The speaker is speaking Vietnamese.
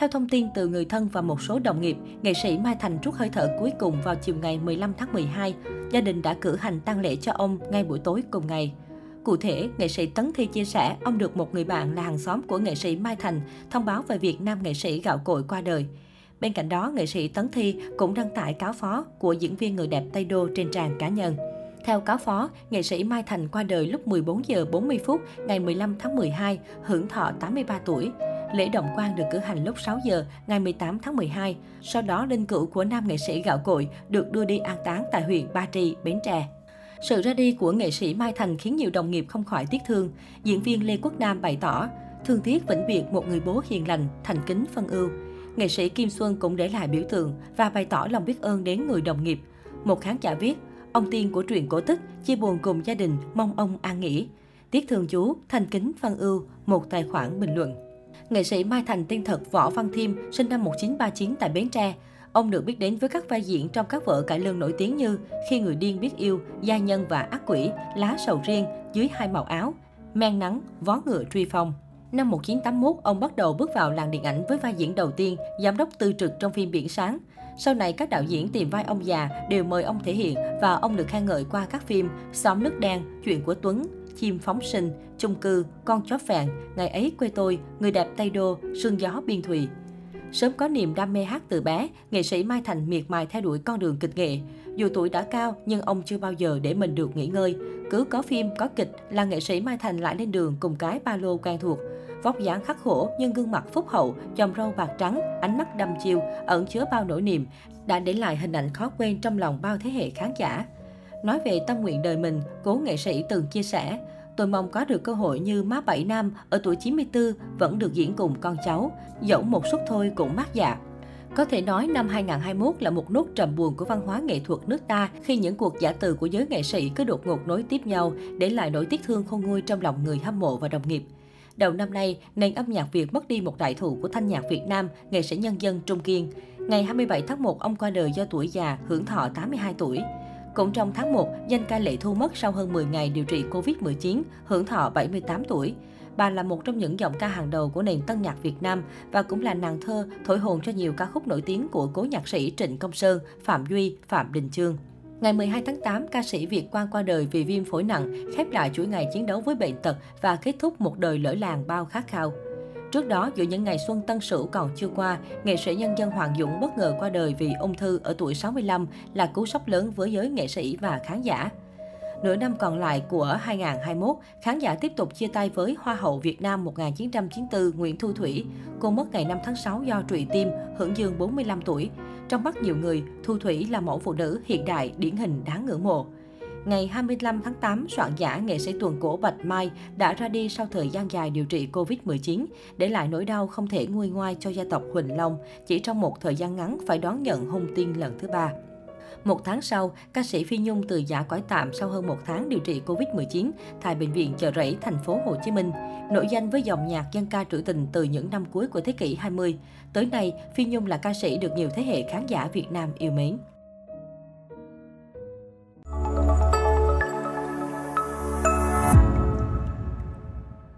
Theo thông tin từ người thân và một số đồng nghiệp, nghệ sĩ Mai Thành trút hơi thở cuối cùng vào chiều ngày 15 tháng 12. Gia đình đã cử hành tang lễ cho ông ngay buổi tối cùng ngày. Cụ thể, nghệ sĩ Tấn Thi chia sẻ ông được một người bạn là hàng xóm của nghệ sĩ Mai Thành thông báo về việc nam nghệ sĩ gạo cội qua đời. Bên cạnh đó, nghệ sĩ Tấn Thi cũng đăng tải cáo phó của diễn viên người đẹp Tây Đô trên trang cá nhân. Theo cáo phó, nghệ sĩ Mai Thành qua đời lúc 14 giờ 40 phút ngày 15 tháng 12, hưởng thọ 83 tuổi. Lễ động quan được cử hành lúc 6 giờ ngày 18 tháng 12. Sau đó, linh cữu của nam nghệ sĩ gạo cội được đưa đi an táng tại huyện Ba Tri, Bến Tre. Sự ra đi của nghệ sĩ Mai Thành khiến nhiều đồng nghiệp không khỏi tiếc thương. Diễn viên Lê Quốc Nam bày tỏ, thương tiếc vĩnh biệt một người bố hiền lành, thành kính phân ưu. Nghệ sĩ Kim Xuân cũng để lại biểu tượng và bày tỏ lòng biết ơn đến người đồng nghiệp. Một khán giả viết, ông tiên của truyện cổ tích, chia buồn cùng gia đình, mong ông an nghỉ. Tiếc thương chú, thành kính phân ưu, một tài khoản bình luận. Nghệ sĩ Mai Thành tên thật Võ Văn Thiêm, sinh năm 1939 tại Bến Tre. Ông được biết đến với các vai diễn trong các vở cải lương nổi tiếng như Khi người điên biết yêu, Gia nhân và ác quỷ, Lá sầu riêng, Dưới hai màu áo, Men nắng, Vó ngựa truy phong. Năm 1981, ông bắt đầu bước vào làng điện ảnh với vai diễn đầu tiên, giám đốc tư trực trong phim Biển Sáng. Sau này, các đạo diễn tìm vai ông già đều mời ông thể hiện và ông được khen ngợi qua các phim Xóm nước đen, Chuyện của Tuấn, Chim phóng sinh, Chung cư, Con chó phạn, Ngày ấy quê tôi, Người đẹp Tây Đô, Sương gió biên thùy. Sớm có niềm đam mê hát từ bé, nghệ sĩ Mai Thành miệt mài theo đuổi con đường kịch nghệ. Dù tuổi đã cao nhưng ông chưa bao giờ để mình được nghỉ ngơi. Cứ có phim, có kịch là nghệ sĩ Mai Thành lại lên đường cùng cái ba lô quen thuộc. Vóc dáng khắc khổ nhưng gương mặt phúc hậu, chòm râu bạc trắng, ánh mắt đăm chiêu, ẩn chứa bao nỗi niềm, đã để lại hình ảnh khó quên trong lòng bao thế hệ khán giả. Nói về tâm nguyện đời mình, cố nghệ sĩ từng chia sẻ, Tôi mong có được cơ hội như má Bảy Nam ở tuổi 94 vẫn được diễn cùng con cháu, dẫu một suất thôi cũng mát dạ. Có thể nói năm 2021 là một nốt trầm buồn của văn hóa nghệ thuật nước ta khi những cuộc giả từ của giới nghệ sĩ cứ đột ngột nối tiếp nhau, để lại nỗi tiếc thương khôn nguôi trong lòng người hâm mộ và đồng nghiệp. Đầu năm nay, nền âm nhạc Việt mất đi một đại thủ của thanh nhạc Việt Nam, nghệ sĩ nhân dân Trung Kiên. Ngày 27 tháng 1, ông qua đời do tuổi già, hưởng thọ 82 tuổi. Cũng trong tháng 1, danh ca Lệ Thu mất sau hơn 10 ngày điều trị Covid-19, hưởng thọ 78 tuổi. Bà là một trong những giọng ca hàng đầu của nền tân nhạc Việt Nam và cũng là nàng thơ thổi hồn cho nhiều ca khúc nổi tiếng của cố nhạc sĩ Trịnh Công Sơn, Phạm Duy, Phạm Đình Chương. Ngày 12 tháng 8, ca sĩ Việt Quang qua đời vì viêm phổi nặng, khép lại chuỗi ngày chiến đấu với bệnh tật và kết thúc một đời lỡ làng bao khát khao. Trước đó, giữa những ngày xuân Tân Sửu còn chưa qua, nghệ sĩ nhân dân Hoàng Dũng bất ngờ qua đời vì ung thư ở tuổi 65 là cú sốc lớn với giới nghệ sĩ và khán giả. Nửa năm còn lại của 2021, khán giả tiếp tục chia tay với Hoa hậu Việt Nam 1994 Nguyễn Thu Thủy. Cô mất ngày 5 tháng 6 do trụy tim, hưởng dương 45 tuổi. Trong mắt nhiều người, Thu Thủy là mẫu phụ nữ hiện đại, điển hình đáng ngưỡng mộ. Ngày 25 tháng 8, soạn giả nghệ sĩ tuồng cổ Bạch Mai đã ra đi sau thời gian dài điều trị Covid-19, để lại nỗi đau không thể nguôi ngoai cho gia tộc Huỳnh Long, chỉ trong một thời gian ngắn phải đón nhận hung tin lần thứ ba. Một tháng sau, ca sĩ Phi Nhung từ giả cõi tạm sau hơn một tháng điều trị Covid-19 tại Bệnh viện Chợ Rẫy, thành phố Hồ Chí Minh. Nổi danh với dòng nhạc dân ca trữ tình từ những năm cuối của thế kỷ 20. Tới nay, Phi Nhung là ca sĩ được nhiều thế hệ khán giả Việt Nam yêu mến.